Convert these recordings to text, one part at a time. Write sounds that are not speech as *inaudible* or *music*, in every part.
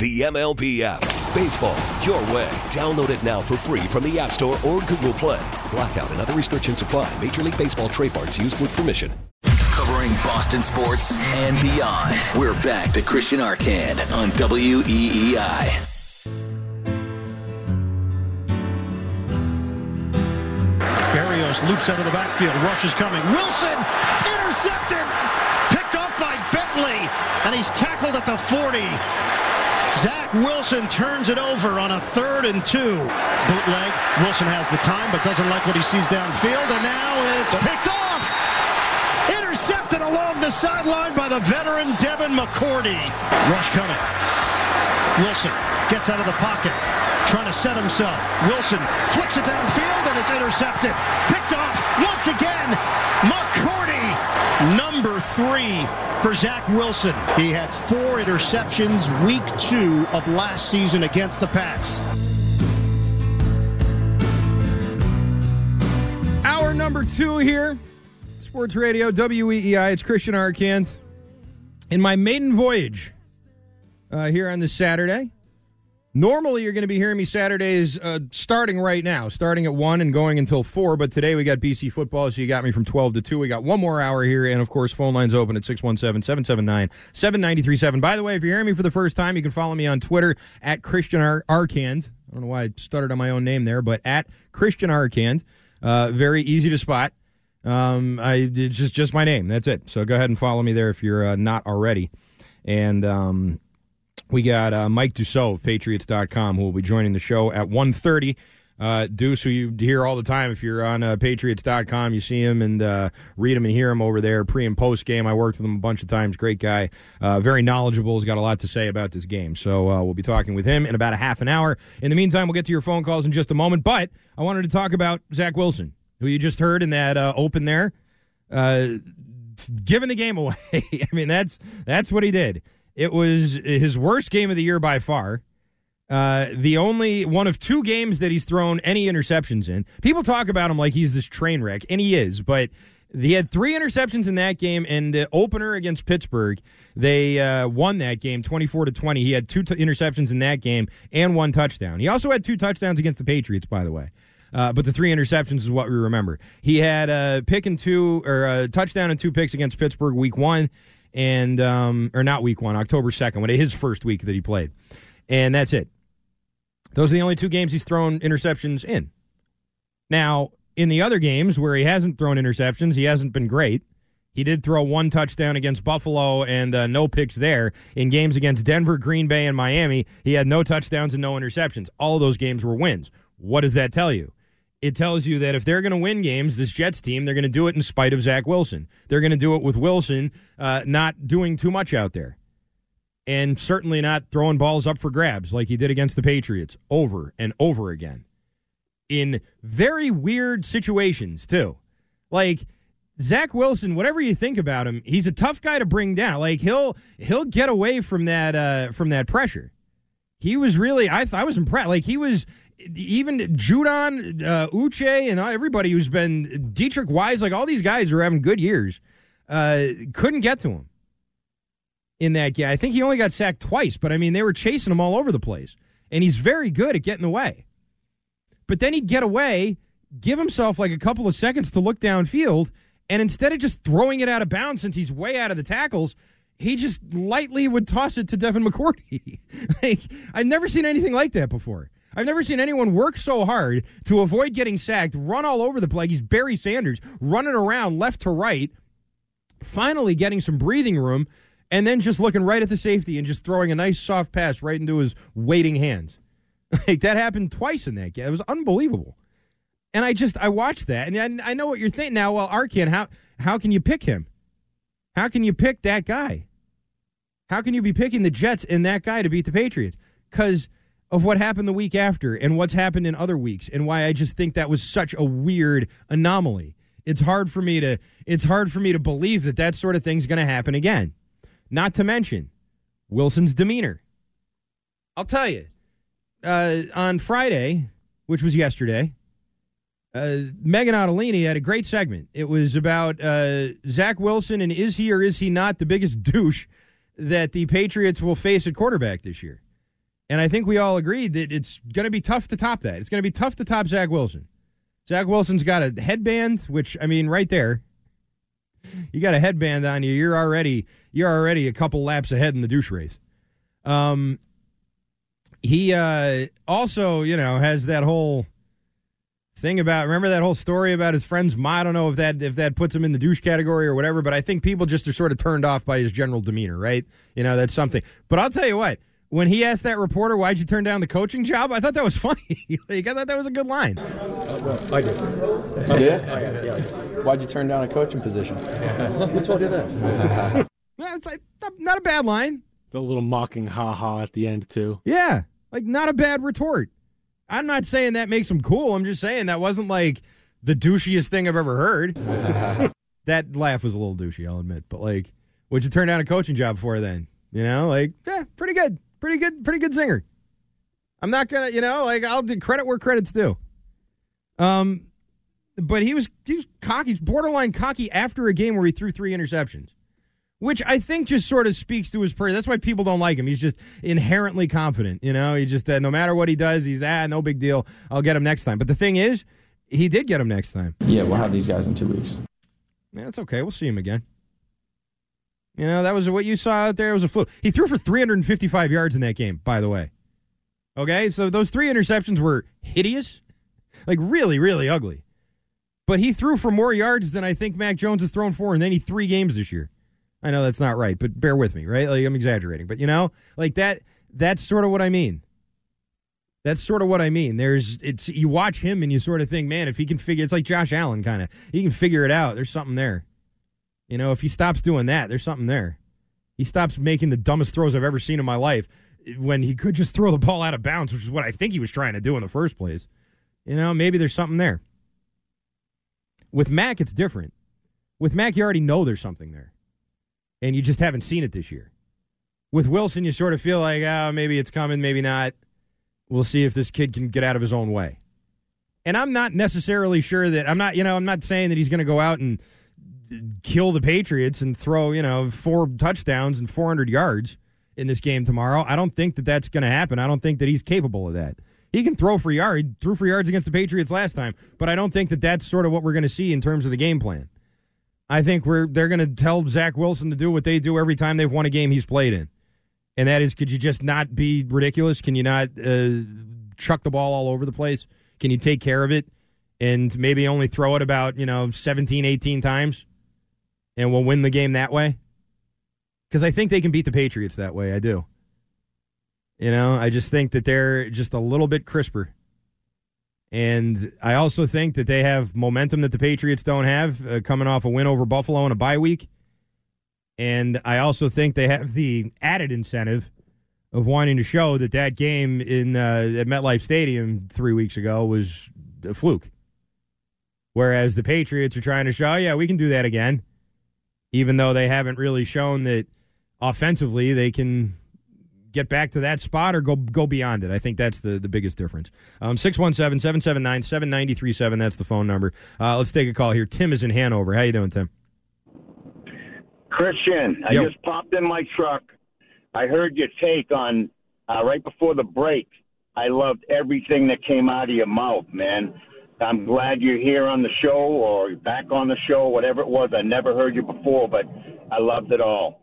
The MLB app. Baseball, your way. Download it now for free from the App Store or Google Play. Blackout and other restrictions apply. Major League Baseball trademarks used with permission. Covering Boston sports and beyond. We're back to Christian Arcand on WEEI. Berrios loops out of the backfield. Rush is coming. Wilson intercepted. Picked off by Bentley. And he's tackled at the 40. Zach Wilson turns it over on a third and two. Bootleg. Wilson has the time but doesn't like what he sees downfield. And now it's picked off. Intercepted along the sideline by the veteran Devin McCourty. Rush coming. Wilson gets out of the pocket. Trying to set himself. Wilson flicks it downfield and it's intercepted. Picked off once again. McCourty, number three for Zach Wilson. He had four interceptions week two of last season against the Pats. Hour number two here. Sports Radio, WEEI. It's Christian Arcand. In my maiden voyage uh, here on this Saturday. Normally, you're going to be hearing me Saturdays uh, starting right now, starting at 1 and going until 4. But today we got BC football, so you got me from 12 to 2. We got one more hour here. And of course, phone lines open at 617 779 7937. By the way, if you're hearing me for the first time, you can follow me on Twitter at Christian Ar- Arcand. I don't know why I stuttered on my own name there, but at Christian Arcand. Uh, very easy to spot. Um, I it's just just my name. That's it. So go ahead and follow me there if you're uh, not already. And um, we got uh, Mike Dussault of Patriots.com who will be joining the show at 1.30. Uh, Deuce, who you hear all the time if you're on uh, Patriots.com, you see him and uh, read him and hear him over there pre and post game. I worked with him a bunch of times. Great guy, uh, very knowledgeable. He's got a lot to say about this game. So uh, we'll be talking with him in about a half an hour. In the meantime, we'll get to your phone calls in just a moment. But I wanted to talk about Zach Wilson, who you just heard in that uh, open there, uh, giving the game away. *laughs* I mean, that's that's what he did. It was his worst game of the year by far. Uh, the only one of two games that he's thrown any interceptions in. People talk about him like he's this train wreck, and he is, but he had three interceptions in that game, and the opener against Pittsburgh, they uh, won that game 24 to 20. He had two t- interceptions in that game and one touchdown. He also had two touchdowns against the Patriots, by the way. Uh, but the three interceptions is what we remember. He had a pick and two, or a touchdown and two picks against Pittsburgh week one, and um, or not week one, October second, when his first week that he played, and that's it. Those are the only two games he's thrown interceptions in. Now, in the other games where he hasn't thrown interceptions, he hasn't been great. He did throw one touchdown against Buffalo and uh, no picks there. In games against Denver, Green Bay, and Miami, he had no touchdowns and no interceptions. All those games were wins. What does that tell you? It tells you that if they're going to win games, this Jets team, they're going to do it in spite of Zach Wilson. They're going to do it with Wilson uh, not doing too much out there and certainly not throwing balls up for grabs like he did against the Patriots over and over again in very weird situations, too. Like, Zach Wilson, whatever you think about him, he's a tough guy to bring down. Like he'll he'll get away from that uh, from that pressure. He was really I I was impressed. Like he was even Judon, uh, Uche, and everybody who's been Deatrich Wise, like all these guys are having good years, uh, couldn't get to him in that game. I think he only got sacked twice, but I mean, they were chasing him all over the place. And he's very good at getting away. But then he'd get away, give himself like a couple of seconds to look downfield, and instead of just throwing it out of bounds since he's way out of the tackles, he just lightly would toss it to Devin McCourty. *laughs* like, I've never seen anything like that before. I've never seen anyone work so hard to avoid getting sacked, run all over the place. He's Barry Sanders running around left to right, finally getting some breathing room, and then just looking right at the safety and just throwing a nice soft pass right into his waiting hands. *laughs* Like that happened twice in that game. It was unbelievable. And I just I watched that, and I, I know what you're thinking now. Well, Arcand, how how can you pick him? How can you pick that guy? How can you be picking the Jets and that guy to beat the Patriots? Because of what happened the week after and what's happened in other weeks, and why I just think that was such a weird anomaly. It's hard for me to it's hard for me to believe that that sort of thing's going to happen again. Not to mention Wilson's demeanor. I'll tell you, uh, on Friday, which was yesterday, uh, Meghan Ottolini had a great segment. It was about uh, Zach Wilson and is he or is he not the biggest *laughs* douche that the Patriots will face at quarterback this year? And I think we all agreed that it's going to be tough to top that. It's going to be tough to top Zach Wilson. Zach Wilson's got a headband, which I mean, right there, you got a headband on you. You're already you're already a couple laps ahead in the douche race. Um, he uh, also, you know, has that whole thing about remember that whole story about his friend's mom. I don't know if that if that puts him in the douche category or whatever, but I think people just are sort of turned off by his general demeanor, right? You know, that's something. But I'll tell you what, when he asked that reporter, "Why'd you turn down the coaching job?" I thought that was *laughs* funny. like, I thought that was a good line. Uh, well, I did. You did? yeah, yeah. Why'd you turn down a coaching position? *laughs* Who told you that? *laughs* yeah, it's like not a bad line. The little mocking ha ha at the end too. Yeah, like not a bad retort. I'm not saying that makes him cool. I'm just saying that wasn't like the douchiest thing I've ever heard. that laugh was a little douchey, I'll admit. But like, what'd you turn down a coaching job for then? You know, like, yeah, pretty good, pretty good, pretty good singer. I'm not gonna, you know, like I'll do credit where credit's due. Um, but he was he was cocky, borderline cocky after a game where he threw three interceptions which I think just sort of speaks to his prayer. That's why people don't like him. He's just inherently confident. You know, he just uh, no matter what he does, he's ah no big deal. I'll get him next time. But the thing is, he did get him next time. Yeah, we'll have these guys in two weeks. Yeah, that's okay. We'll see him again. You know, that was what you saw out there. It was a fluke. He threw for 355 yards in that game, by the way. Okay, so those three interceptions were hideous, like really, really ugly. But he threw for more yards than I think Mac Jones has thrown for in any three games this year. I know that's not right, but bear with me, right? Like I'm exaggerating, but you know, like that that's sort of what I mean. That's sort of what I mean. There's it's you watch him and you sort of think, man, if he can figure it's like Josh Allen kind of. He can figure it out. There's something there. You know, if he stops doing that, there's something there. He stops making the dumbest throws I've ever seen in my life when he could just *laughs* throw the ball out of bounds, which is what I think he was trying to do in the first place. You know, maybe there's something there. With Mac, it's different. With Mac, you already know there's something there and you just haven't seen it this year. With Wilson, you sort of feel like, oh, maybe it's coming, maybe not. We'll see if this kid can get out of his own way. And I'm not necessarily sure that I'm not, you know, I'm not saying that he's going to go out and kill the Patriots and throw, you know, four touchdowns and 400 yards in this game tomorrow. I don't think that that's going to happen. I don't think that he's capable of that. He can throw for yards, he threw for yards against the Patriots last time, but I don't think that that's sort of what we're going to see in terms of the game plan. I think we're they're going to tell Zach Wilson to do what they do every time they've won a game he's played in, and that is, could you just not be ridiculous? Can you not uh, chuck the ball all over the place? Can you take care of it and maybe only throw it about you know 17, 18 times, and we'll win the game that way? Because I think they can beat the Patriots that way. I do. You know, I just think that they're just a little bit crisper. And I also think that they have momentum that the Patriots don't have, uh, coming off a win over Buffalo in a bye week. And I also think they have the added incentive of wanting to show that that game in uh, at MetLife Stadium three weeks ago was a fluke. Whereas the Patriots are trying to show, yeah, we can do that again, even though they haven't really shown that offensively they can get back to that spot or go go beyond it. I think that's the, the biggest difference. Um, 617 779 7937. That's the phone number. Uh, let's take a call here. Tim is in Hanover. How you doing, Tim? Christian, I just popped in my truck. I heard your take on uh, right before the break. I loved everything that came out of your mouth, man. I'm glad you're here on the show or back on the show, whatever it was. I never heard you before, but I loved it all.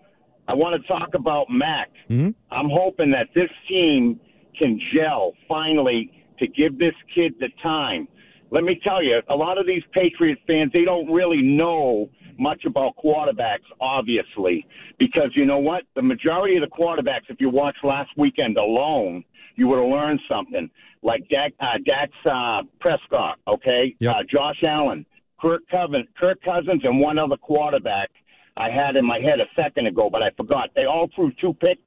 I want to talk about Mac. Mm-hmm. I'm hoping that this team can gel finally to give this kid the time. Let me tell you, a lot of these Patriots fans, they don't really know much about quarterbacks, obviously, because you know what? The majority of the quarterbacks, if you watched last weekend alone, you would have learned something. Like Dak, uh, Dax uh, Prescott, okay, Yep. uh, Josh Allen, Kirk Cousins, Kirk Cousins, and one other quarterback I had in my head a second ago, but I forgot. They all threw two picks,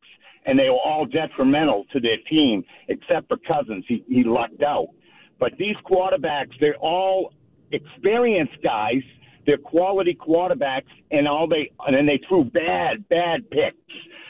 and they were all detrimental to their team, except for Cousins. He he lucked out. But these quarterbacks, they're all experienced guys. They're quality quarterbacks, and all they and then they threw bad, bad picks.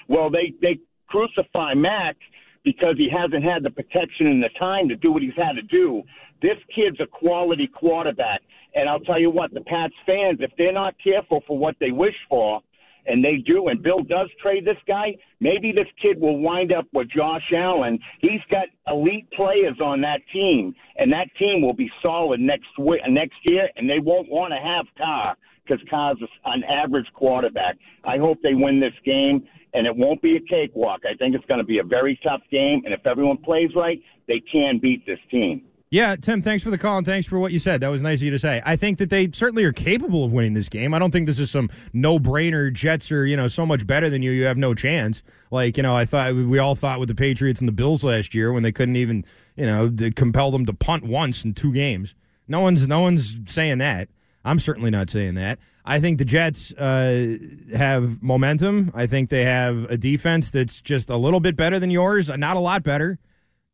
Well, they they crucify Mac because he hasn't had the protection and the time to do what he's had to do. This kid's a quality quarterback, and I'll tell you what, the Pats fans, if they're not careful for what they wish for, and they do, and Bill does trade this guy, maybe this kid will wind up with Josh Allen. He's got elite players on that team, and that team will be solid next next year, and they won't want to have Carr because Carr's an average quarterback. I hope they win this game, and it won't be a cakewalk. I think it's going to be a very tough game, and if everyone plays right, they can beat this team. Yeah, Tim, thanks for the call and thanks for what you said. That was nice of you to say. I think that they certainly are capable of winning this game. I don't think this is some no-brainer Jets are, you know, so much better than you, you have no chance. Like, you know, I thought we all thought with the Patriots and the Bills last year when they couldn't even, you know, compel them to punt once in two games. No one's no one's saying that. I'm certainly not saying that. I think the Jets uh, have momentum. I think they have a defense that's just a little bit better than yours, not a lot better.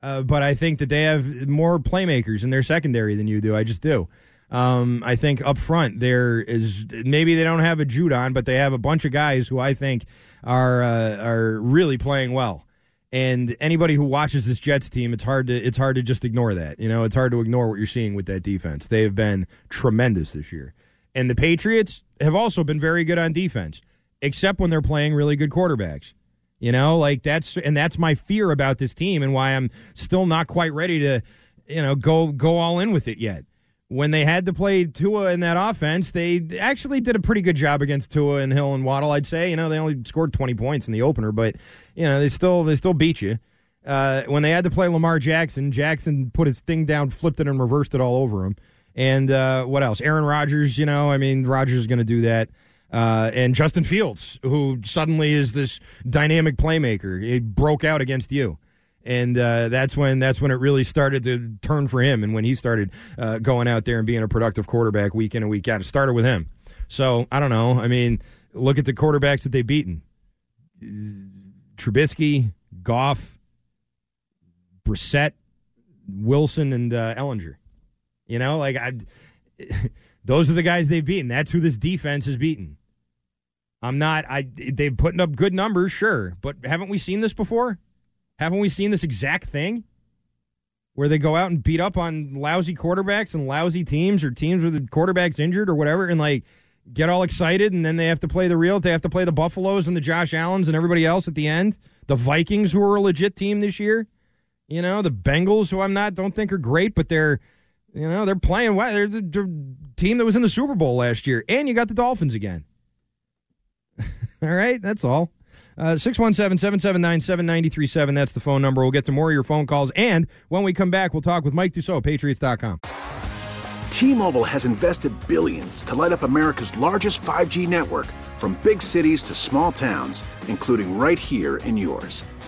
Uh, but I think that they have more playmakers in their secondary than you do. I just do. Um, I think up front there is maybe they don't have a Judon, but they have a bunch of guys who I think are uh, are really playing well. And anybody who watches this Jets team, it's hard to it's hard to just ignore that. You know, it's hard to ignore what you're seeing with that defense. They have been tremendous this year. And the Patriots have also been very good on defense, except when they're playing really good quarterbacks. You know, like that's and that's my fear about this team and why I'm still not quite ready to, you know, go go all in with it yet. When they had to play Tua in that offense, they actually did a pretty good job against Tua and Hill and Waddle. I'd say, you know, they only scored 20 points in the opener, but you know, they still they still beat you. Uh, when they had to play Lamar Jackson, Jackson put his thing down, flipped it, and reversed it all over him. And uh, what else? Aaron Rodgers, you know, I mean, Rodgers is going to do that. Uh, and Justin Fields, who suddenly is this dynamic playmaker, he broke out against you, and uh, that's when that's when it really started to turn for him, and when he started uh, going out there and being a productive quarterback week in and week out. It started with him. So I don't know. I mean, look at the quarterbacks that they've beaten: Trubisky, Goff, Brissett, Wilson, and uh, Ehlinger. You know, like I. *laughs* Those are the guys they've beaten. That's who this defense has beaten. I'm not. I they've putting up good numbers, sure, but haven't we seen this before? Haven't we seen this exact thing where they go out and beat up on lousy quarterbacks and lousy teams or teams with the quarterbacks injured or whatever, and like get all excited, and then they have to play the real. They have to play the Buffaloes and the Josh Allens and everybody else at the end. The Vikings, who are a legit team this year, you know, the Bengals, who I'm not don't think are great, but they're you know, they're playing well. They're the, the team that was in the Super Bowl last year. And you got the Dolphins again. *laughs* all right, that's all. Uh, 617 779 7937. That's the phone number. We'll get to more of your phone calls. And when we come back, we'll talk with Mike Dussault, Patriots.com. T-Mobile has invested billions to light up America's largest 5G network from big cities to small towns, including right here in yours.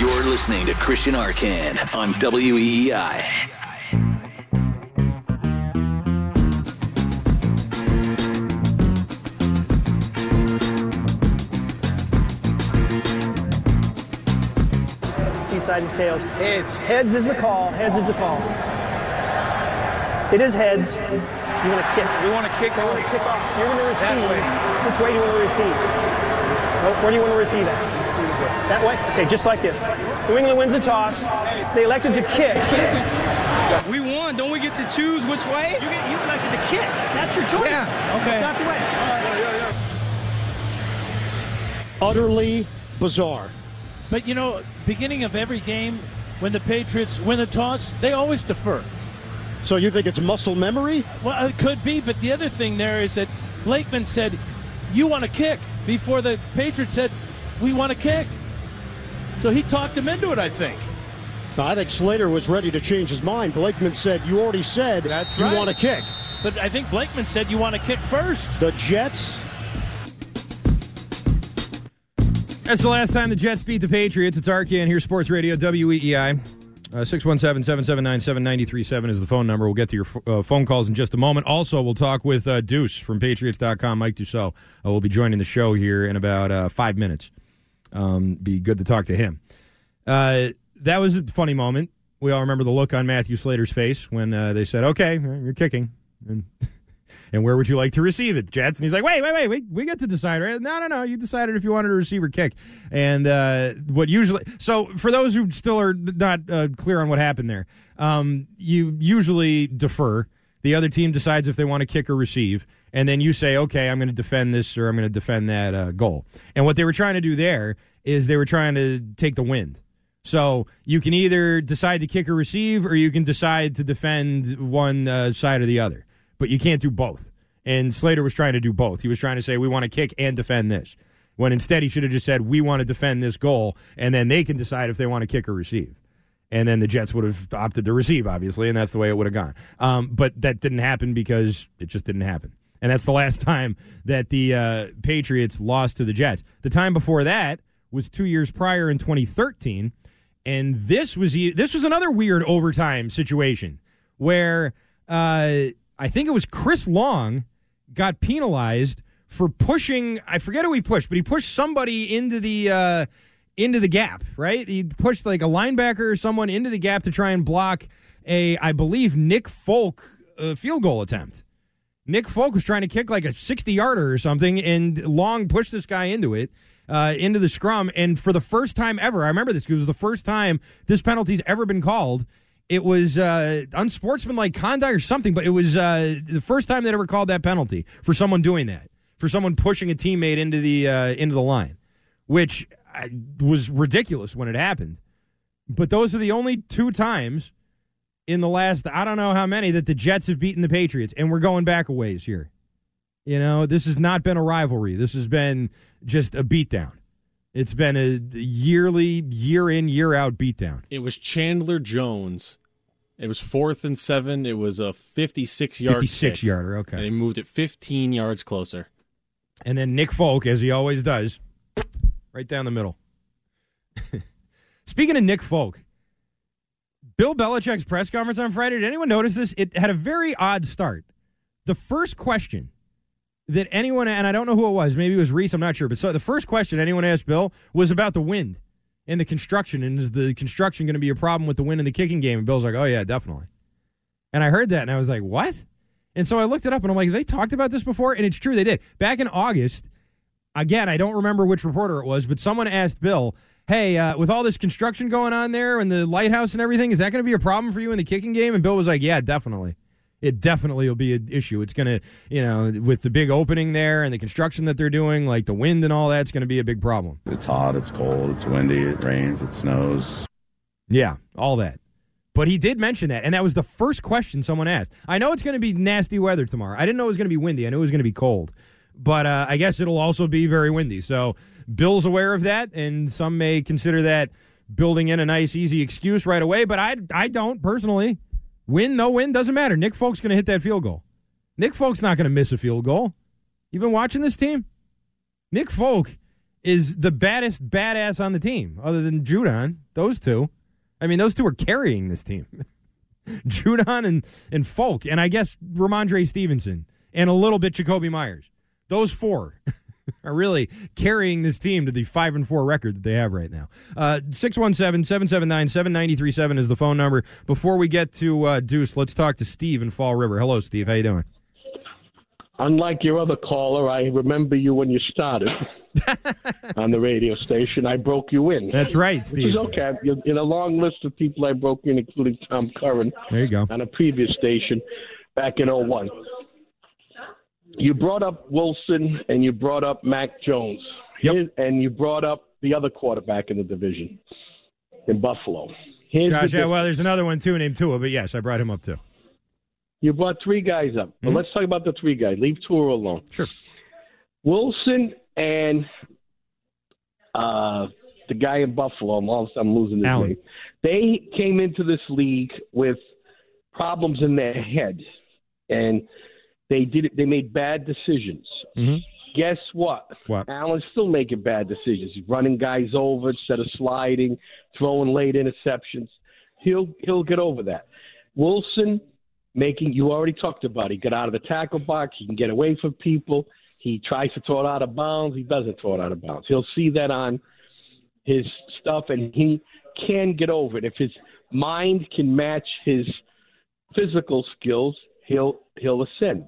You're listening to Christian Arcand on WEEI. Side is tails. Heads. Heads is the call. Heads is the call. It is heads. You want to kick. We want to kick You want off. to kick off. So you're going to receive. Way. Which way do you want to receive? Where do you want to receive at? That way? Okay, just like this. New England wins the toss. They elected to kick. We won. Don't we get to choose which way? You, get, you elected to kick. That's your choice. Yeah, okay. Not the way. Utterly bizarre. But you know, beginning of every game, when the Patriots win the toss, they always defer. So you think it's muscle memory? Well, it could be, but the other thing there is that Blakeman said, "You want to kick," before the Patriots said, "We want to kick." So he talked him into it, I think. I think Slater was ready to change his mind. Blakeman said, "You already said That's you right. want to kick." But I think Blakeman said, "You want to kick first. The Jets. That's the last time the Jets beat the Patriots. It's Arcand here, Sports Radio, WEEI. Uh, 617 779 7937 is the phone number. We'll get to your uh, phone calls in just a moment. Also, we'll talk with uh, Deuce from Patriots.com, Mike Dussault. Uh, will be joining the show here in about uh, five minutes. Um, be good to talk to him. Uh, that was a funny moment. We all remember the look on Matthew Slater's face when uh, they said, okay, you're kicking. And *laughs* and where would you like to receive it, Jets? And he's like, wait, wait, wait, wait, we get to decide, right? No, no, no, you decided if you wanted to receive receiver kick. And uh, what usually, so for those who still are not uh, clear on what happened there, um, you usually defer. The other team decides if they want to kick or receive, and then you say, okay, I'm going to defend this or I'm going to defend that uh, goal. And what they were trying to do there is they were trying to take the wind. So you can either decide to kick or receive, or you can decide to defend one uh, side or the other. But you can't do both. And Slater was trying to do both. He was trying to say, we want to kick and defend this. When instead he should have just said, we want to defend this goal, and then they can decide if they want to kick or receive. And then the Jets would have opted to receive, obviously, and that's the way it would have gone. Um, but that didn't happen because it just didn't happen. And that's the last *laughs* time that the uh, Patriots lost to the Jets. The time before that was two years prior in 2013 and this was this was another weird overtime situation where uh, I think it was Chris Long got penalized for pushing. I forget who he pushed, but he pushed somebody into the uh, into the gap. Right, he pushed like a linebacker or someone into the gap to try and block a, I believe, Nick Folk uh, field goal attempt. Nick Folk was trying to kick like a 60 yarder or something, and Long pushed this guy into it, uh, into the scrum. And for the first time ever, I remember this because it was the first time this penalty's ever been called. It was uh, unsportsmanlike conduct or something, but it was uh, the first time they ever called that penalty for someone doing that, for someone pushing a teammate into the uh, into the line, which uh, was ridiculous when it happened. But those are the only two times in the last I don't know how many that the Jets have beaten the Patriots, and we're going back a ways here. You know, this has not been a rivalry. This has been just a beatdown. It's been a yearly, year in, year out beatdown. It was Chandler Jones. It was fourth and seven. It was a 56 yard 56 kick, yarder, okay. And he moved it 15 yards closer. And then Nick Folk, as he always does, right down the middle. *laughs* Speaking of Nick Folk, Bill Belichick's press conference on Friday, did anyone notice this? It had a very odd start. The first question that anyone, and I don't know who it was, maybe it was Reese, I'm not sure, but so the first question anyone asked Bill was about the wind and the construction. And is the construction going to be a problem with the wind in the kicking game? And Bill's like, oh, yeah, definitely. And I heard that and I was like, what? And so I looked it up and I'm like, they talked about this before? And it's true, they did. Back in August, again, I don't remember which reporter it was, but someone asked Bill, hey, uh, with all this construction going on there and the lighthouse and everything, is that going to be a problem for you in the kicking game? And Bill was like, yeah, definitely. It definitely will be an issue. It's going to, you know, with the big opening there and the construction that they're doing, like the wind and all that's going to be a big problem. It's hot, it's cold, it's windy, it rains, it snows. Yeah, all that. But he did mention that, and that was the first question someone asked. I know it's going to be nasty weather tomorrow. I didn't know it was going to be windy. I knew it was going to be cold. But uh, I guess it'll also be very windy. So Bill's aware of that, and some may consider that building in a nice, easy excuse right away, but I, I don't personally. Win, no win, doesn't matter. Nick Folk's going to hit that field goal. Nick Folk's not going to miss a field goal. You've been watching this team? Nick Folk is the baddest badass on the team, other than Judon. Those two. I mean, those two are carrying this team. *laughs* Judon and, and Folk, and I guess Rhamondre Stevenson, and a little bit Jakobi Meyers. Those four *laughs* are really carrying this team to the 5 and 4 record that they have right now. Uh, 617 779 7937 is the phone number. Before we get to uh, Deuce, let's talk to Steve in Fall River. Hello, Steve. How you doing? Unlike your other caller, I remember you when you started *laughs* on the radio station. I broke you in. That's right, Which Steve. is okay. You're in a long list of people I broke in, including Tom Curran There you go. on a previous station back in 01. You brought up Wilson and you brought up Mac Jones. Yep. and you brought up the other quarterback in the division in Buffalo. Here's Josh, the yeah, well, there's another one too named Tua, but yes, I brought him up too. You brought three guys up. But Mhm. let's talk about the three guys. Leave Tua alone. Sure. Wilson and uh, the guy in Buffalo. I'm, all, I'm losing his Allen. name. They came into this league with problems in their head, and they did. it. They made bad decisions. Mhm. Guess what? What? Allen's still making bad decisions. He's running guys over instead of sliding, throwing late interceptions. He'll he'll get over that. Wilson making you already talked about. He got out of the tackle box. He can get away from people. He tries to throw it out of bounds. He doesn't throw it out of bounds. He'll see that on his stuff, and he can get over it. If his mind can match his physical skills, he'll he'll ascend.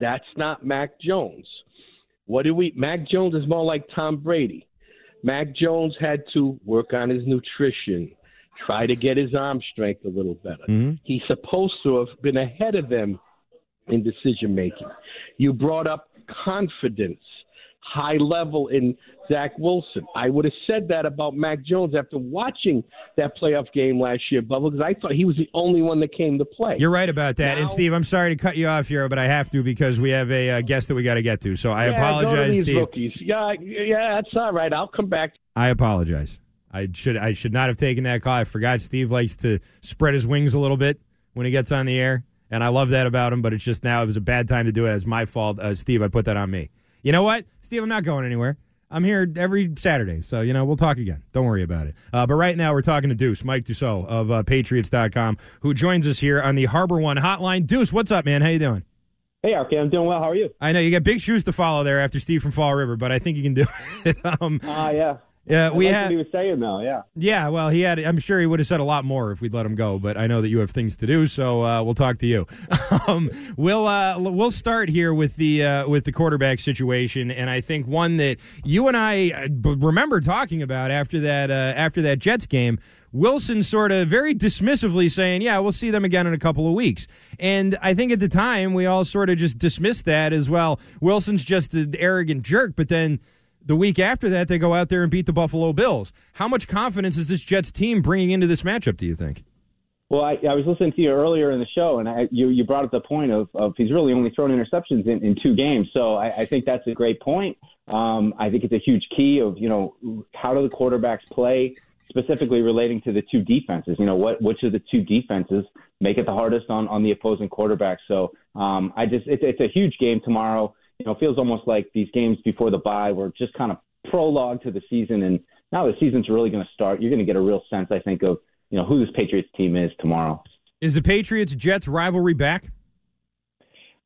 That's not Mac Jones. What do we? Mac Jones is more like Tom Brady. Mac Jones had to work on his nutrition, try to get his arm strength a little better. Mhm. He's supposed to have been ahead of them in decision making. You brought up confidence, high level in Zach Wilson. I would have said that about Mac Jones after watching that playoff game last year, Bubba, because I thought he was the only one that came to play. You're right about that. and Steve, I'm sorry to cut you off here, but I have to because we have a uh, guest that we got to get to. So I Yeah, apologize, these Steve. Rookies. Yeah, yeah, that's all right. I'll come back. I apologize. I should I should not have taken that call. I forgot Steve likes to spread his wings a little bit when he gets on the air, and I love that about him. But it's just now it was a bad time to do it. It's my fault, uh, Steve. I put that on me. You know what, Steve? I'm not going anywhere. I'm here every Saturday, so you know we'll talk again. Don't worry about it. Uh, but right now we're talking to Deuce, Mike Dussault of uh, Patriots.com, who joins us here on the Harbor One Hotline. Deuce, what's up, man? How you doing? Hey, RK, I'm doing well. How are you? I know you got big shoes to follow there after Steve from Fall River, but I think you can do *laughs* it. um, Ah, yeah. Yeah, we like what he was saying though. Yeah. Yeah, well, he had. I'm sure he would have said a lot more if we'd let him go, but I know that you have things to do, so uh, we'll talk to you. *laughs* um, we'll uh, we'll start here with the uh, with the quarterback situation, and I think one that you and I uh, remember talking about after that uh, after that Jets game. Wilson sort of very dismissively saying, "Yeah, we'll see them again in a couple of weeks." And I think at the time we all sort of just dismissed that as well. Wilson's just an arrogant jerk, but then the week after that, they go out there and beat the Buffalo Bills. How much confidence is this Jets team bringing into this matchup? Do you think? Well, I, I was listening to you earlier in the show, and I, you you brought up the point of, of he's really only thrown interceptions in, in two games. So I, I think that's a great point. Um, I think it's a huge key of you know how do the quarterbacks play specifically relating to the two defenses. You know what which of the two defenses make it the hardest on on the opposing quarterback. So um, I just it's it's a huge game tomorrow. You know, it feels almost like these games before the bye were just kind of prologue to the season, and now the season's really going to start. You're going to get a real sense, I think, of you know who this Patriots team is tomorrow. Is the Patriots Jets rivalry back?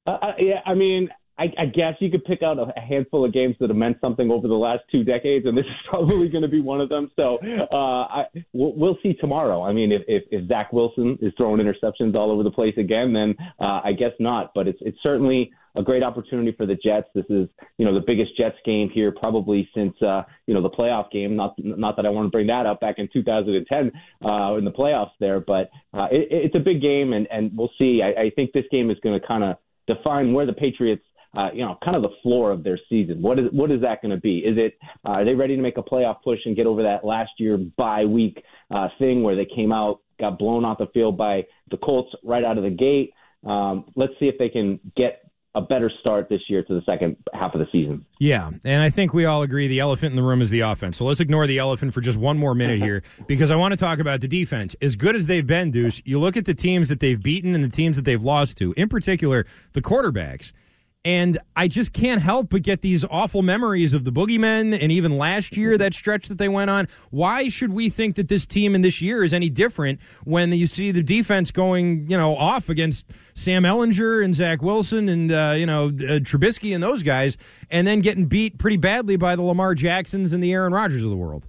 Uh, uh, yeah, I mean, I, I guess you could pick out a, a handful of games that have meant something over the last two decades, and this is *laughs* probably going to be one of them. So uh, I, we'll, we'll see tomorrow. I mean, if, if, if Zach Wilson is throwing interceptions all over the place again, then uh, I guess not. But it's it's certainly a great opportunity for the Jets. This is you know the biggest Jets game here probably since uh, you know the playoff game. Not not that I want to bring that up back in 2010 uh, in the playoffs there, but uh, it, it's a big game, and and we'll see. I, I think this game is going to kind of define where the Patriots, uh, you know, kind of the floor of their season. What is what is that going to be? Is it uh, are they ready to make a playoff push and get over that last year bye week uh, thing where they came out, got blown off the field by the Colts right out of the gate? Um, let's see if they can get a better start this year to the second half of the season. Yeah, and I think we all agree the elephant in the room is the offense. So let's ignore the elephant for just one more minute here *laughs* because I want to talk about the defense. As good as they've been, Deuce, you look at the teams that they've beaten and the teams that they've lost to, in particular, the quarterbacks. And I just can't help but get these awful memories of the boogeymen and even last year, that stretch that they went on. Why should we think that this team in this year is any different when you see the defense going, you know, off against Sam Ehlinger and Zach Wilson and, uh, you know, uh, Trubisky and those guys, and then getting beat pretty badly by the Lamar Jacksons and the Aaron Rodgers of the world?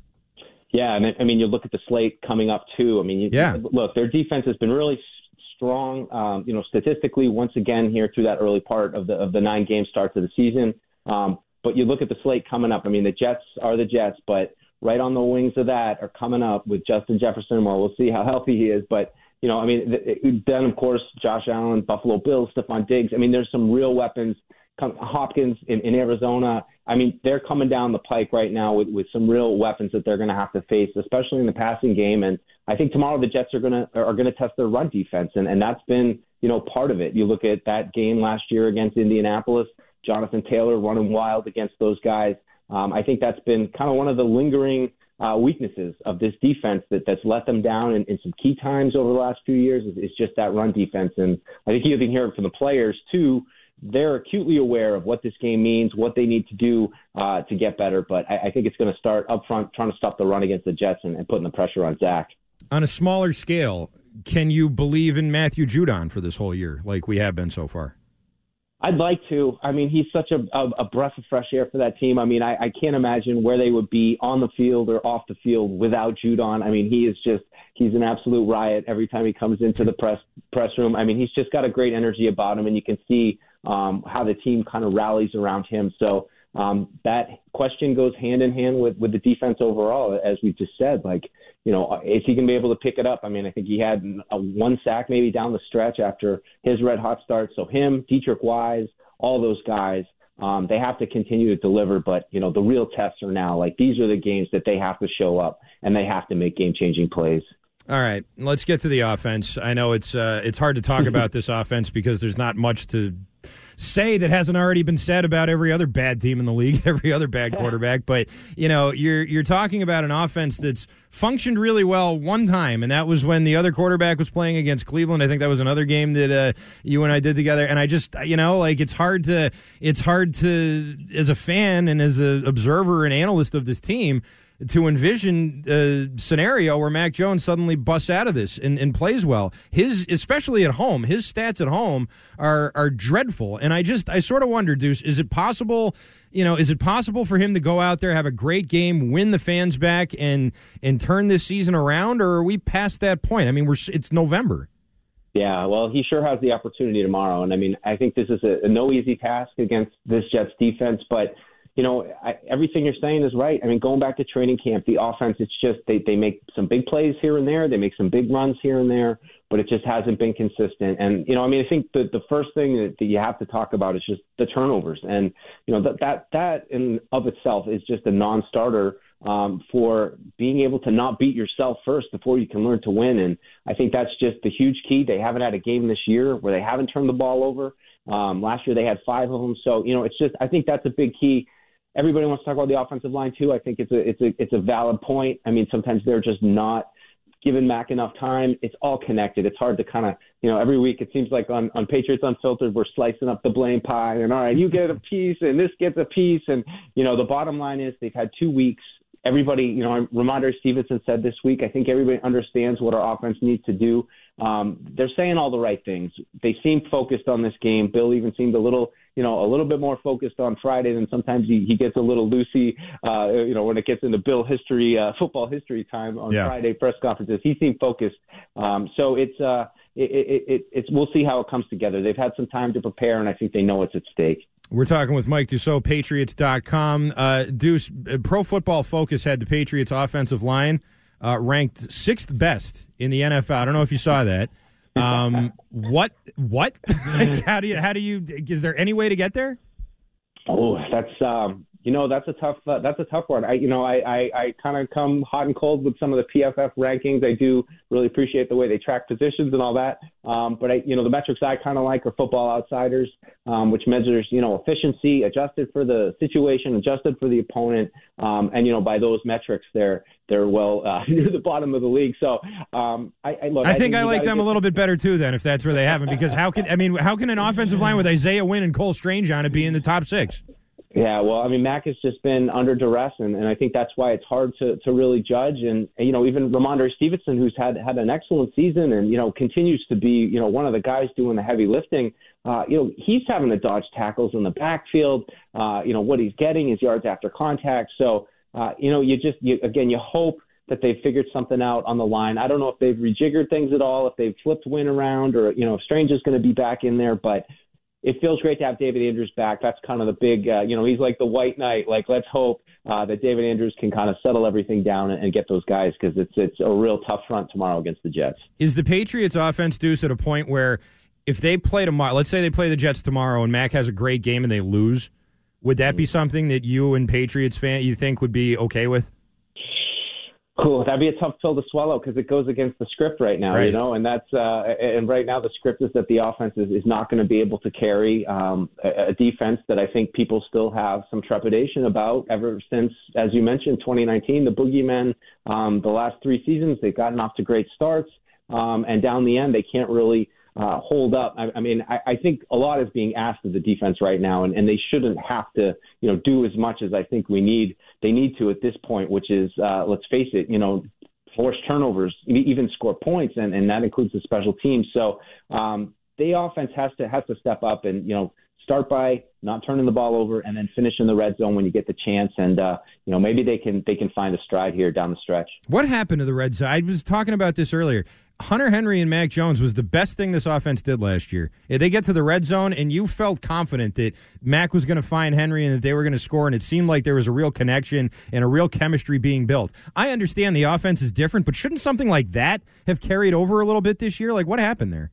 Yeah, and I mean, you look at the slate coming up too. I mean, you, Yeah. look, their defense has been really strong. Um, you know, statistically, once again here through that early part of the of the nine game start to the season. Um, but you look at the slate coming up. I mean, the Jets are the Jets, but right on the wings of that are coming up with Justin Jefferson. Well, we'll see how healthy he is, but you know, I mean, then of course Josh Allen, Buffalo Bills, Stefon Diggs. I mean, there's some real weapons. Hopkins in, in Arizona. I mean, they're coming down the pike right now with, with some real weapons that they're going to have to face, especially in the passing game. And I think tomorrow the Jets are going to are going to test their run defense, and and that's been you know part of it. You look at that game last year against Indianapolis, Jonathan Taylor running wild against those guys. Um, I think that's been kind of one of the lingering uh, weaknesses of this defense that, that's let them down in, in some key times over the last few years is, is just that run defense. And I think you can hear it from the players too. They're acutely aware of what this game means, what they need to do uh, to get better. But I, I think it's going to start up front, trying to stop the run against the Jets and, and putting the pressure on Zach. On a smaller scale, can you believe in Matthew Judon for this whole year like we have been so far? I'd like to. I mean, he's such a, a, a breath of fresh air for that team. I mean, I, I can't imagine where they would be on the field or off the field without Judon. I mean, he is just he's an absolute riot every time he comes into the press press room. I mean, he's just got a great energy about him, and you can see um, how the team kind of rallies around him. So um, that question goes hand in hand with with the defense overall, as we just said. Like, you know, is he going to be able to pick it up? I mean, I think he had a one sack maybe down the stretch after his red hot start. So him, Deatrich Wise, all those guys, um, they have to continue to deliver. But you know, the real tests are now. Like these are the games that they have to show up and they have to make game changing plays. All right, let's get to the offense. I know it's uh, it's hard to talk *laughs* about this offense because there's not much to say that hasn't already been said about every other bad team in the league, *laughs* every other bad quarterback. *laughs* But you know, you're you're talking about an offense that's functioned really well one time, and that was when the other quarterback was playing against Cleveland. I think that was another game that uh, you and I did together. And I just, you know, like it's hard to it's hard to as a fan and as an observer and analyst of this team to envision a scenario where Mac Jones suddenly busts out of this and, and plays well. His, especially at home, his stats at home are are dreadful. And I just, I sort of wonder, Deuce, is it possible? You know, is it possible for him to go out there, have a great game, win the fans back, and and turn this season around, or are we past that point? I mean, we're it's November. Yeah, well, he sure has the opportunity tomorrow, and I mean, I think this is a, a no easy task against this Jets defense, but you know, I, everything you're saying is right. I mean, going back to training camp, the offense, it's just they, they make some big plays here and there. They make some big runs here and there, but it just hasn't been consistent. And, you know, I mean, I think the, the first thing that, that you have to talk about is just the turnovers. And, you know, that, that, that in of itself is just a non starter um, for being able to not beat yourself first before you can learn to win. And I think that's just the huge key. They haven't had a game this year where they haven't turned the ball over. Um, last year they had five of them. So, you know, it's just, I think that's a big key everybody wants to talk about the offensive line too. I think it's a it's a it's a valid point. I mean, sometimes they're just not giving Mac enough time. It's all connected. It's hard to kind of you know every week it seems like on on Patriots Unfiltered we're slicing up the blame pie and all right you get a piece and this gets a piece and you know the bottom line is they've had two weeks. Everybody, you know, Rhamondre Stevenson said this week. I think everybody understands what our offense needs to do. Um, they're saying all the right things. They seem focused on this game. Bill even seemed a little you know, a little bit more focused on Friday than sometimes he, he gets a little loosey, uh, you know, when it gets into Bill history, uh, football history time on Yeah. Friday press conferences. He seemed focused. Um, so it's, uh, it, it, it, it's, we'll see how it comes together. They've had some time to prepare, and I think they know what's at stake. We're talking with Mike Dussault, Patriots.com. Uh, Deuce, uh, Pro Football Focus had the Patriots' offensive line uh, ranked sixth best in the NFL. I don't know if you saw that. Um, *laughs* what? What? *laughs* how do you? How do you? Is there any way to get there? Oh, that's um, you know that's a tough uh, that's a tough one. I you know I I, I kind of come hot and cold with some of the PFF rankings. I do really appreciate the way they track positions and all that. Um, but I you know the metrics I kind of like are Football Outsiders, um, which measures you know efficiency adjusted for the situation, adjusted for the opponent, um, and you know by those metrics they're they're well uh, *laughs* near the bottom of the league. So um, I, I look. I think I, you like them get- a little bit better too. Then, if that's where they have him, because how can I mean, how can an offensive line with Isaiah Wynn and Cole Strange on it be in the top six? Yeah, well, I mean, Mac has just been under duress, and, and I think that's why it's hard to, to really judge. And, you know, even Rhamondre Stevenson, who's had had an excellent season, and you know, continues to be you know one of the guys doing the heavy lifting. Uh, you know, he's having to dodge tackles in the backfield. Uh, you know, what he's getting is yards after contact. So, uh, you know, you just you, again, you hope that they've figured something out on the line. I don't know if they've rejiggered things at all, if they've flipped Wynn around, or you know, if Strange is going to be back in there, but it feels great to have David Andrews back. That's kind of the big, uh, you know, he's like the white knight. Like, let's hope uh, that David Andrews can kind of settle everything down and, and get those guys because it's it's a real tough front tomorrow against the Jets. Is the Patriots offense deuce at a point where if they play tomorrow, let's say they play the Jets tomorrow and Mac has a great game and they lose, would that be something that you and Patriots fan you think would be okay with? Cool. That'd be a tough pill to swallow because it goes against the script right now, you know, and that's uh, and right now the script is that the offense is, is not going to be able to carry um, a, a defense that I think people still have some trepidation about ever since, as you mentioned, 2019, the boogeymen. Um, the last three seasons they've gotten off to great starts, um, and down the end they can't really uh, hold up. I, I mean, I, I think a lot is being asked of the defense right now, and, and they shouldn't have to, you know, do as much as I think we need. They need to at this point, which is, uh, let's face it, you know, force turnovers, even score points, and, and that includes the special teams. So um, the offense has to has to step up and you know start by not turning the ball over, and then finish in the red zone when you get the chance. And uh, you know maybe they can they can find a stride here down the stretch. What happened to the Red Zone? I was talking about this earlier. Hunter Henry and Mac Jones was the best thing this offense did last year. They get to the red zone, and you felt confident that Mac was going to find Henry and that they were going to score, and it seemed like there was a real connection and a real chemistry being built. I understand the offense is different, but shouldn't something like that have carried over a little bit this year? Like, what happened there?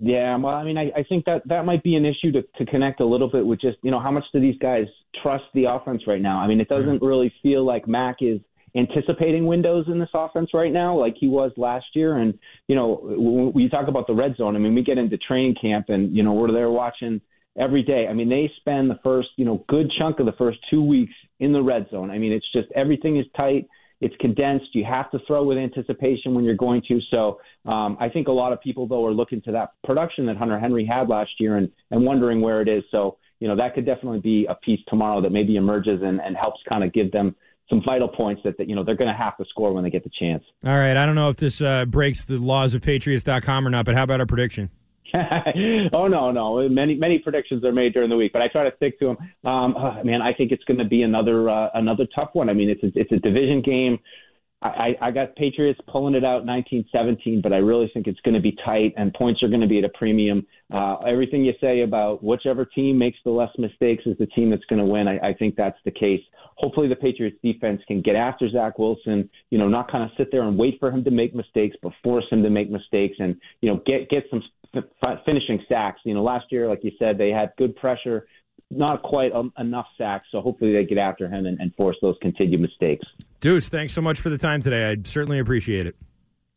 Yeah, well, I mean, I, I think that that might be an issue to, to connect a little bit with just, you know, how much do these guys trust the offense right now? I mean, it mm-hmm. doesn't really feel like Mac is anticipating windows in this offense right now like he was last year. And, you know, when when you talk about the red zone, I mean, we get into training camp and, you know, we're there watching every day. I mean, they spend the first, you know, good chunk of the first two weeks in the red zone. I mean, it's just everything is tight. It's condensed. You have to throw with anticipation when you're going to. So um, I think a lot of people, though, are looking to that production that Hunter Henry had last year and, and wondering where it is. So, you know, that could definitely be a piece tomorrow that maybe emerges and, and helps kind of give them some vital points that, that you know, they're going to have to score when they get the chance. All right, I don't know if this uh, breaks the laws of Patriots.com or not, but how about our prediction? *laughs* oh no, no. Many many predictions are made during the week, but I try to stick to them. Um, uh, man, I think it's going to be another uh, another tough one. I mean, it's a, it's a division game. I, I got Patriots pulling it out 1917, but I really think it's going to be tight and points are going to be at a premium. Uh, everything you say about whichever team makes the less mistakes is the team that's going to win. I, I think that's the case. Hopefully, the Patriots defense can get after Zach Wilson. You know, not kind of sit there and wait for him to make mistakes, but force him to make mistakes and you know get get some f- finishing sacks. You know, last year, like you said, they had good pressure, not quite um, enough sacks. So hopefully, they get after him and, and force those continued mistakes. Deuce, thanks so much for the time today. I certainly appreciate it.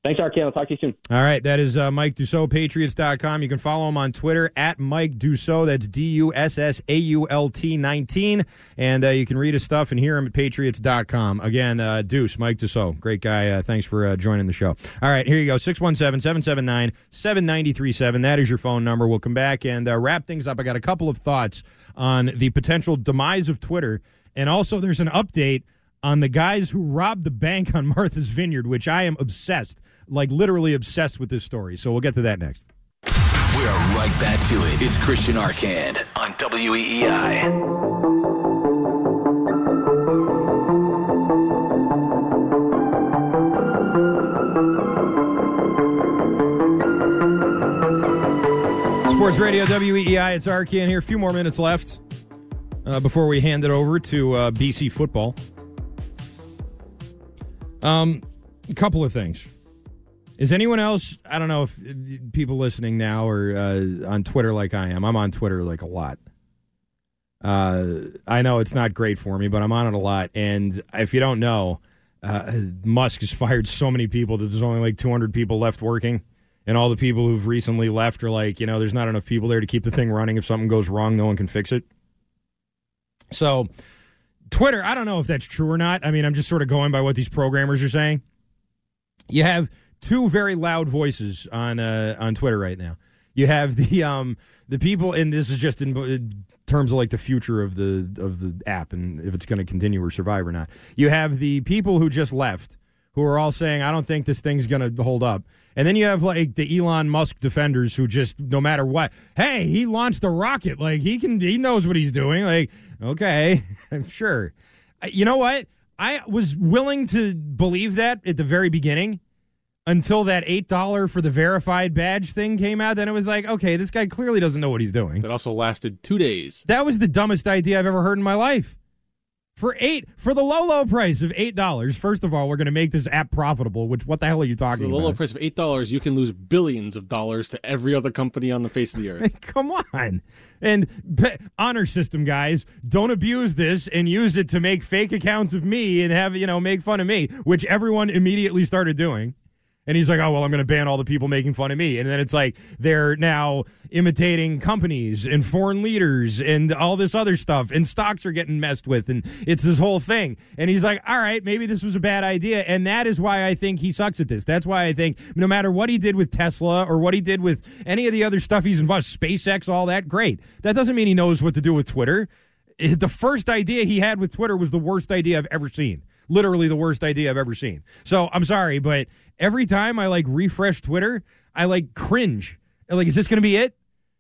Thanks, Arcand. I'll talk to you soon. All right, that is uh, Mike Dussault, Patriots.com. You can follow him on Twitter at Mike Dussault. That's D U S S A U L T 19. And uh, you can read his stuff and hear him at Patriots.com. Again, uh, Deuce, Mike Dussault. Great guy. Uh, thanks for uh, joining the show. All right, here you go 617 779 7937. That is your phone number. We'll come back and uh, wrap things up. I got a couple of thoughts on the potential demise of Twitter. And also, there's an update on the guys who robbed the bank on Martha's Vineyard, which I am obsessed, like literally obsessed with this story. So we'll get to that next. We're right back to it. It's Christian Arcand on WEEI. Sports Radio WEEI, it's Arcand here. A few more minutes left uh, before we hand it over to uh, BC football. Um, a couple of things. Is anyone else? I don't know if uh, people listening now are uh, on Twitter like I am. I'm on Twitter like a lot. Uh, I know it's not great for me, but I'm on it a lot. And if you don't know, uh, Musk has fired so many people that there's only like 200 people left working. And all the people who've recently left are like, you know, there's not enough people there to keep the thing running. If something goes wrong, no one can fix it. So, Twitter, I don't know if that's true or not. I mean, I'm just sort of going by what these programmers are saying. You have two very loud voices on uh, on Twitter right now. You have the um, the people, and this is just in, in terms of like the future of the of the app and if it's going to continue or survive or not. You have the people who just left who are all saying, "I don't think this thing's going to hold up." And then you have like the Elon Musk defenders who just no matter what, hey, he launched a rocket, like he can he knows what he's doing. Like, okay, *laughs* I'm sure. Uh, You know what? I was willing to believe that at the very beginning until that $8 for the verified badge thing came out. Then it was like, okay, this guy clearly doesn't know what he's doing. That also lasted two days. That was the dumbest idea I've ever heard in my life. For eight, for the low, low price of eight dollars. First of all, we're going to make this app profitable. Which, what the hell are you For talking the low, low about? price of eight dollars, you can lose billions of dollars to every other company on the face of the earth. *laughs* Come on, and pe- honor system guys, don't abuse this and use it to make fake accounts of me and have you know make fun of me, which everyone immediately started doing. And he's like, oh, well, I'm going to ban all the people making fun of me. And then it's like they're now imitating companies and foreign leaders and all this other stuff. And stocks are getting messed with. And it's this whole thing. And he's like, all right, maybe this was a bad idea. And that is why I think he sucks at this. That's why I think no matter what he did with Tesla or what he did with any of the other stuff he's involved, SpaceX, all that, great. That doesn't mean he knows what to do with Twitter. Eh, the first idea he had with Twitter was the worst idea I've ever seen literally the worst idea I've ever seen. So I'm sorry, but every time I like refresh Twitter, I like cringe. Like, is this going to be it?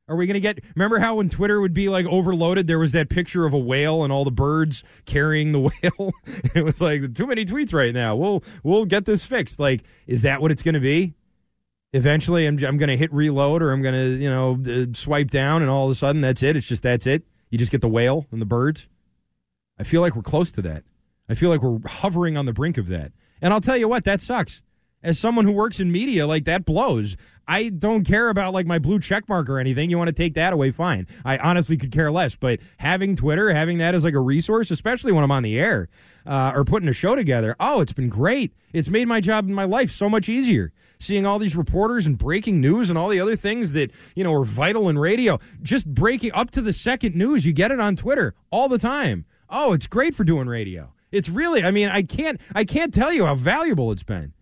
Are we going to get? Remember how when Twitter would be like overloaded, there was that picture of a whale and all the birds carrying the *laughs* whale. it was like too many tweets right now. We'll we'll get this fixed. Like, is that what it's going to be? Eventually, I'm I'm going to hit reload or I'm going to you know uh, swipe down, and all of a sudden that's it. It's just that's it. You just get the whale and the birds. I feel like we're close to that. I feel like we're hovering on the brink of that. And I'll tell you what, that sucks. As someone who works in media, like that blows. I don't care about like my blue check mark or anything. You want to take that away, fine. I honestly could care less. But having Twitter, having that as like a resource, especially when I'm on the air uh, or putting a show together, oh, it's been great. It's made my job in my life so much easier. Seeing all these reporters and breaking news and all the other things that you know are vital in radio, just breaking up to the second news, you get it on Twitter all the time. Oh, it's great for doing radio. It's really, I mean, I can't, I can't tell you how valuable it's been.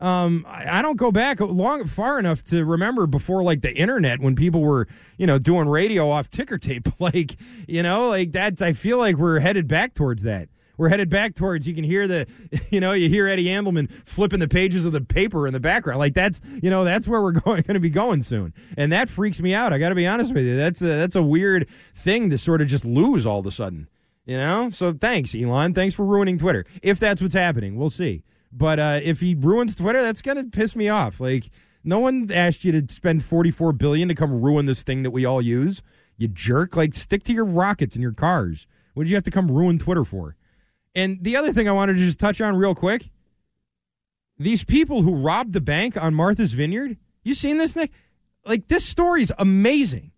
Um, I, I don't go back long far enough to remember before like the internet when people were, you know, doing radio off ticker tape. *laughs* like, you know, like that. I feel like we're headed back towards that. We're headed back towards. You can hear the, *laughs* you know, you hear Eddie Andelman flipping the pages of the paper in the background. Like that's, you know, that's where we're *laughs* going going to be going soon, and that freaks me out. I got to be honest with you. That's a, that's a weird thing to sort of just lose all of a sudden. You know, so thanks, Elon. Thanks for ruining Twitter. If that's what's happening, we'll see. But uh, if he ruins Twitter, that's gonna piss me off. Like, no one asked you to spend forty-four billion to come ruin this thing that we all use. You jerk. Like, stick to your rockets and your cars. What did you have to come ruin Twitter for? And the other thing I wanted to just touch on real quick: these people who robbed the bank on Martha's Vineyard. You seen this, Nick? Like, this story's amazing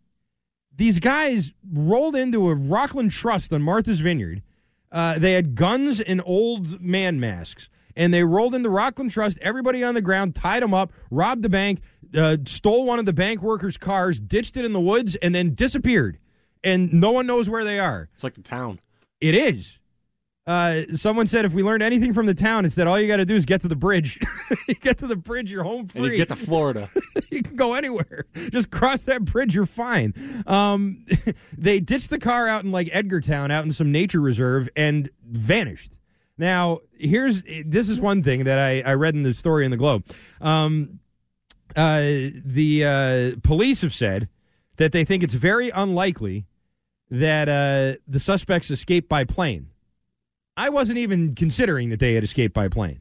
these guys rolled into a Rockland Trust on Martha's Vineyard. Uh, they had guns and old man masks, and they rolled into Rockland Trust. Everybody on the ground, tied them up, robbed the bank, uh, stole one of the bank workers' cars, ditched it in the woods, and then disappeared. And no one knows where they are. It's like the town. It is. Uh, someone said if we learned anything from the town, it's that all you got to do is get to the bridge. *laughs* you get to the bridge, you're home free. And you get to Florida. *laughs* you can go anywhere. Just cross that bridge, you're fine. Um, *laughs* they ditched the car out in like Edgartown, out in some nature reserve, and vanished. Now, here's this is one thing that I, I read in the story in the Globe. Um, uh, the uh, police have said that they think it's very unlikely that uh, the suspects escaped by plane. I wasn't even considering that they had escaped by plane.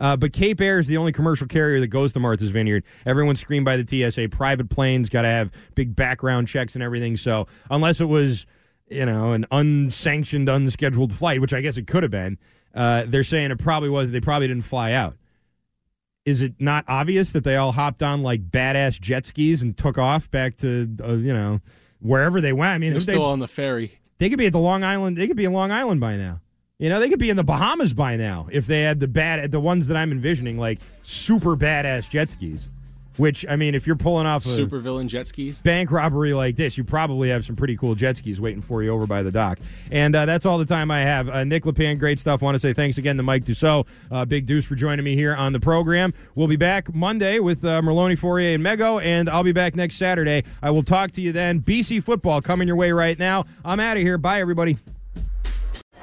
Uh, but Cape Air is the only commercial carrier that goes to Martha's Vineyard. Everyone's screened by the TSA. Private planes got to have big background checks and everything. So unless it was, you know, an unsanctioned, unscheduled flight, which I guess it could have been, uh, they're saying it probably was. They probably didn't fly out. Is it not obvious that they all hopped on like badass jet skis and took off back to, uh, you know, wherever they went? I mean, They're they- still on the ferry. they could be at the Long Island. They could be in Long Island by now. You know, they could be in the Bahamas by now if they had the bad, the ones that I'm envisioning, like super badass jet skis. Which I mean, if you're pulling off a Super villain jet skis. bank robbery like this, you probably have some pretty cool jet skis waiting for you over by the dock. And uh, that's all the time I have. Uh, Nick LePan, great stuff. Want to say thanks again to Mike Dussault, uh, Big Deuce, for joining me here on the program. We'll be back Monday with uh, Merloni Fauria and Mego, and I'll be back next Saturday. I will talk to you then. BC football coming your way right now. I'm out of here. Bye, everybody.